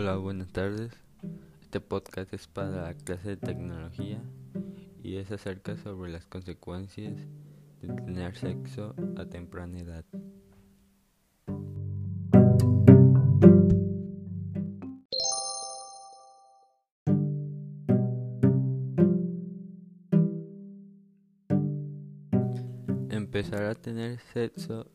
Hola, buenas tardes. Este podcast es para la clase de tecnología y es acerca sobre las consecuencias de tener sexo a temprana edad. Empezar a tener sexo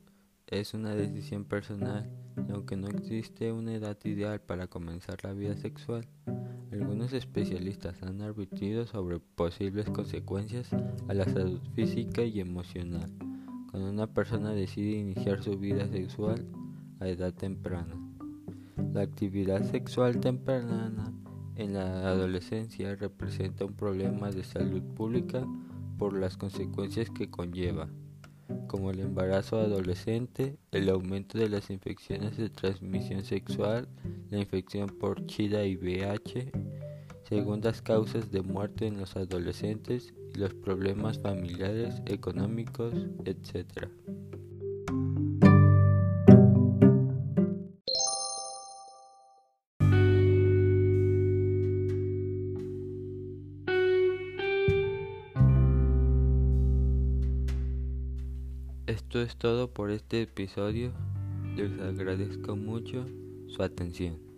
es una decisión personal y aunque no existe una edad ideal para comenzar la vida sexual, algunos especialistas han advertido sobre posibles consecuencias a la salud física y emocional cuando una persona decide iniciar su vida sexual a edad temprana. La actividad sexual temprana en la adolescencia representa un problema de salud pública por las consecuencias que conlleva como el embarazo adolescente, el aumento de las infecciones de transmisión sexual, la infección por SIDA y VIH, segundas causas de muerte en los adolescentes y los problemas familiares, económicos, etc. Esto es todo por este episodio. Les agradezco mucho su atención.